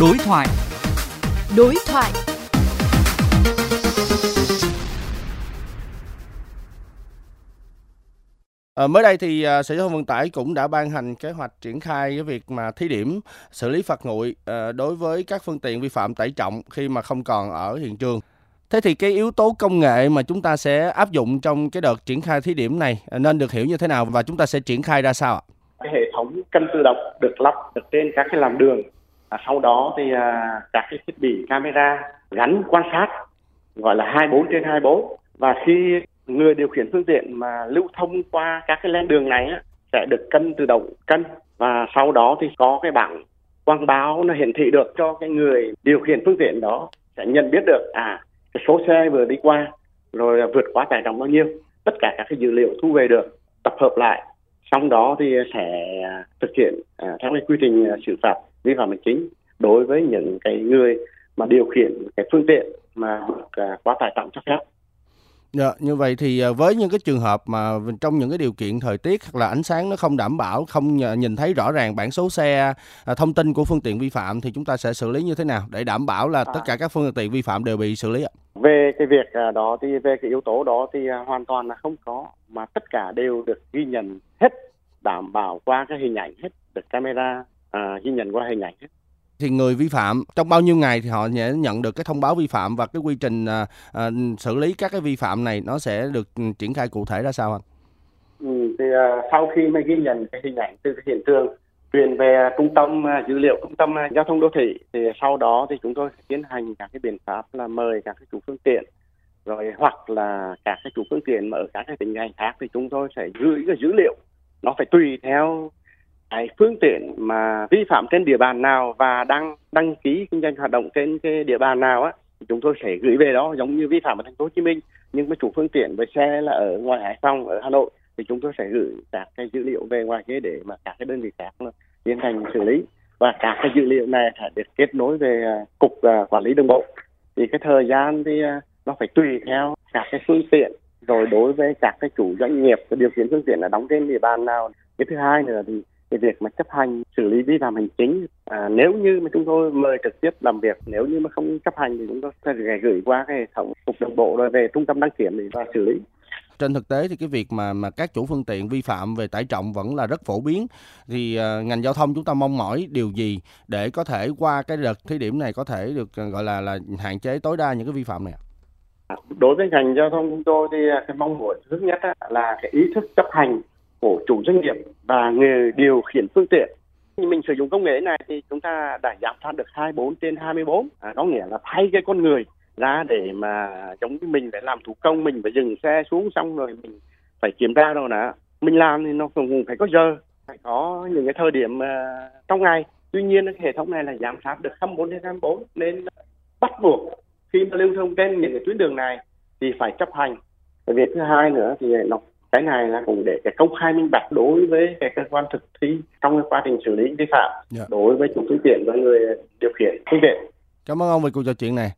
Đối thoại. Đối thoại. À, mới đây thì à, Sở Giao thông Vận tải cũng đã ban hành kế hoạch triển khai cái việc mà thí điểm xử lý phạt nguội à, đối với các phương tiện vi phạm tải trọng khi mà không còn ở hiện trường. Thế thì cái yếu tố công nghệ mà chúng ta sẽ áp dụng trong cái đợt triển khai thí điểm này à, nên được hiểu như thế nào và chúng ta sẽ triển khai ra sao ạ? Cái hệ thống cân tự động được lắp được trên các cái làn đường. À, sau đó thì à, các cái thiết bị camera gắn quan sát gọi là 24 trên 24 và khi người điều khiển phương tiện mà lưu thông qua các cái làn đường này á, sẽ được cân tự động cân. Và sau đó thì có cái bảng quang báo nó hiển thị được cho cái người điều khiển phương tiện đó sẽ nhận biết được à cái số xe vừa đi qua rồi vượt quá tải trọng bao nhiêu. Tất cả các cái dữ liệu thu về được tập hợp lại. Sau đó thì sẽ à, thực hiện à, theo cái quy trình à, xử phạt vi phạm hành chính đối với những cái người mà điều khiển cái phương tiện mà à, quá tải trọng cho phép. Dạ, như vậy thì à, với những cái trường hợp mà trong những cái điều kiện thời tiết hoặc là ánh sáng nó không đảm bảo, không nhìn thấy rõ ràng bản số xe, à, thông tin của phương tiện vi phạm thì chúng ta sẽ xử lý như thế nào? Để đảm bảo là tất cả các phương tiện vi phạm đều bị xử lý ạ? Về cái việc đó thì về cái yếu tố đó thì hoàn toàn là không có mà tất cả đều được ghi nhận hết đảm bảo qua cái hình ảnh hết được camera à, ghi nhận qua hình ảnh hết thì người vi phạm trong bao nhiêu ngày thì họ sẽ nhận được cái thông báo vi phạm và cái quy trình à, à, xử lý các cái vi phạm này nó sẽ được triển khai cụ thể ra sao anh? Ừ, thì uh, sau khi mà ghi nhận cái hình ảnh từ cái hiện trường truyền về trung tâm uh, dữ liệu trung tâm uh, giao thông đô thị thì sau đó thì chúng tôi tiến hành các cái biện pháp là mời các cái chủ phương tiện rồi hoặc là các cái chủ phương tiện mà ở các cái tỉnh thành khác thì chúng tôi sẽ gửi cái dữ liệu nó phải tùy theo cái phương tiện mà vi phạm trên địa bàn nào và đăng đăng ký kinh doanh hoạt động trên cái địa bàn nào á chúng tôi sẽ gửi về đó, giống như vi phạm ở thành phố Hồ Chí Minh. Nhưng với chủ phương tiện với xe là ở ngoài Hải Phòng, ở Hà Nội, thì chúng tôi sẽ gửi các cái dữ liệu về ngoài kia để mà các cái đơn vị khác tiến hành xử lý. Và các cái dữ liệu này phải được kết nối về à, cục à, quản lý đường bộ. Thì cái thời gian thì à, nó phải tùy theo các cái phương tiện, rồi đối với các cái chủ doanh nghiệp điều khiển phương tiện là đóng trên địa bàn nào. Cái thứ hai nữa thì cái việc mà chấp hành xử lý vi phạm hành chính à, nếu như mà chúng tôi mời trực tiếp làm việc nếu như mà không chấp hành thì chúng tôi sẽ gửi qua cái hệ thống cục đường bộ rồi về trung tâm đăng kiểm để và xử lý. Trên thực tế thì cái việc mà mà các chủ phương tiện vi phạm về tải trọng vẫn là rất phổ biến. Thì uh, ngành giao thông chúng ta mong mỏi điều gì để có thể qua cái đợt thí điểm này có thể được uh, gọi là là hạn chế tối đa những cái vi phạm này đối với ngành giao thông chúng tôi thì cái mong muốn thứ nhất là cái ý thức chấp hành của chủ doanh nghiệp và người điều khiển phương tiện. Mình sử dụng công nghệ này thì chúng ta đã giảm phát được 24 trên 24 à, có nghĩa là thay cái con người ra để mà giống như mình phải làm thủ công mình phải dừng xe xuống xong rồi mình phải kiểm tra đâu nè. Mình làm thì nó cũng phải có giờ phải có những cái thời điểm uh, trong ngày. Tuy nhiên cái hệ thống này là giám sát được 24 trên 24 nên bắt buộc khi mà lưu thông trên những cái tuyến đường này thì phải chấp hành. Việc thứ hai nữa thì nó cái này là cũng để cái công khai minh bạch đối với cái cơ quan thực thi trong cái quá trình xử lý vi phạm yeah. Dạ. đối với chủ phương tiện và người điều khiển phương tiện cảm ơn ông về cuộc trò chuyện này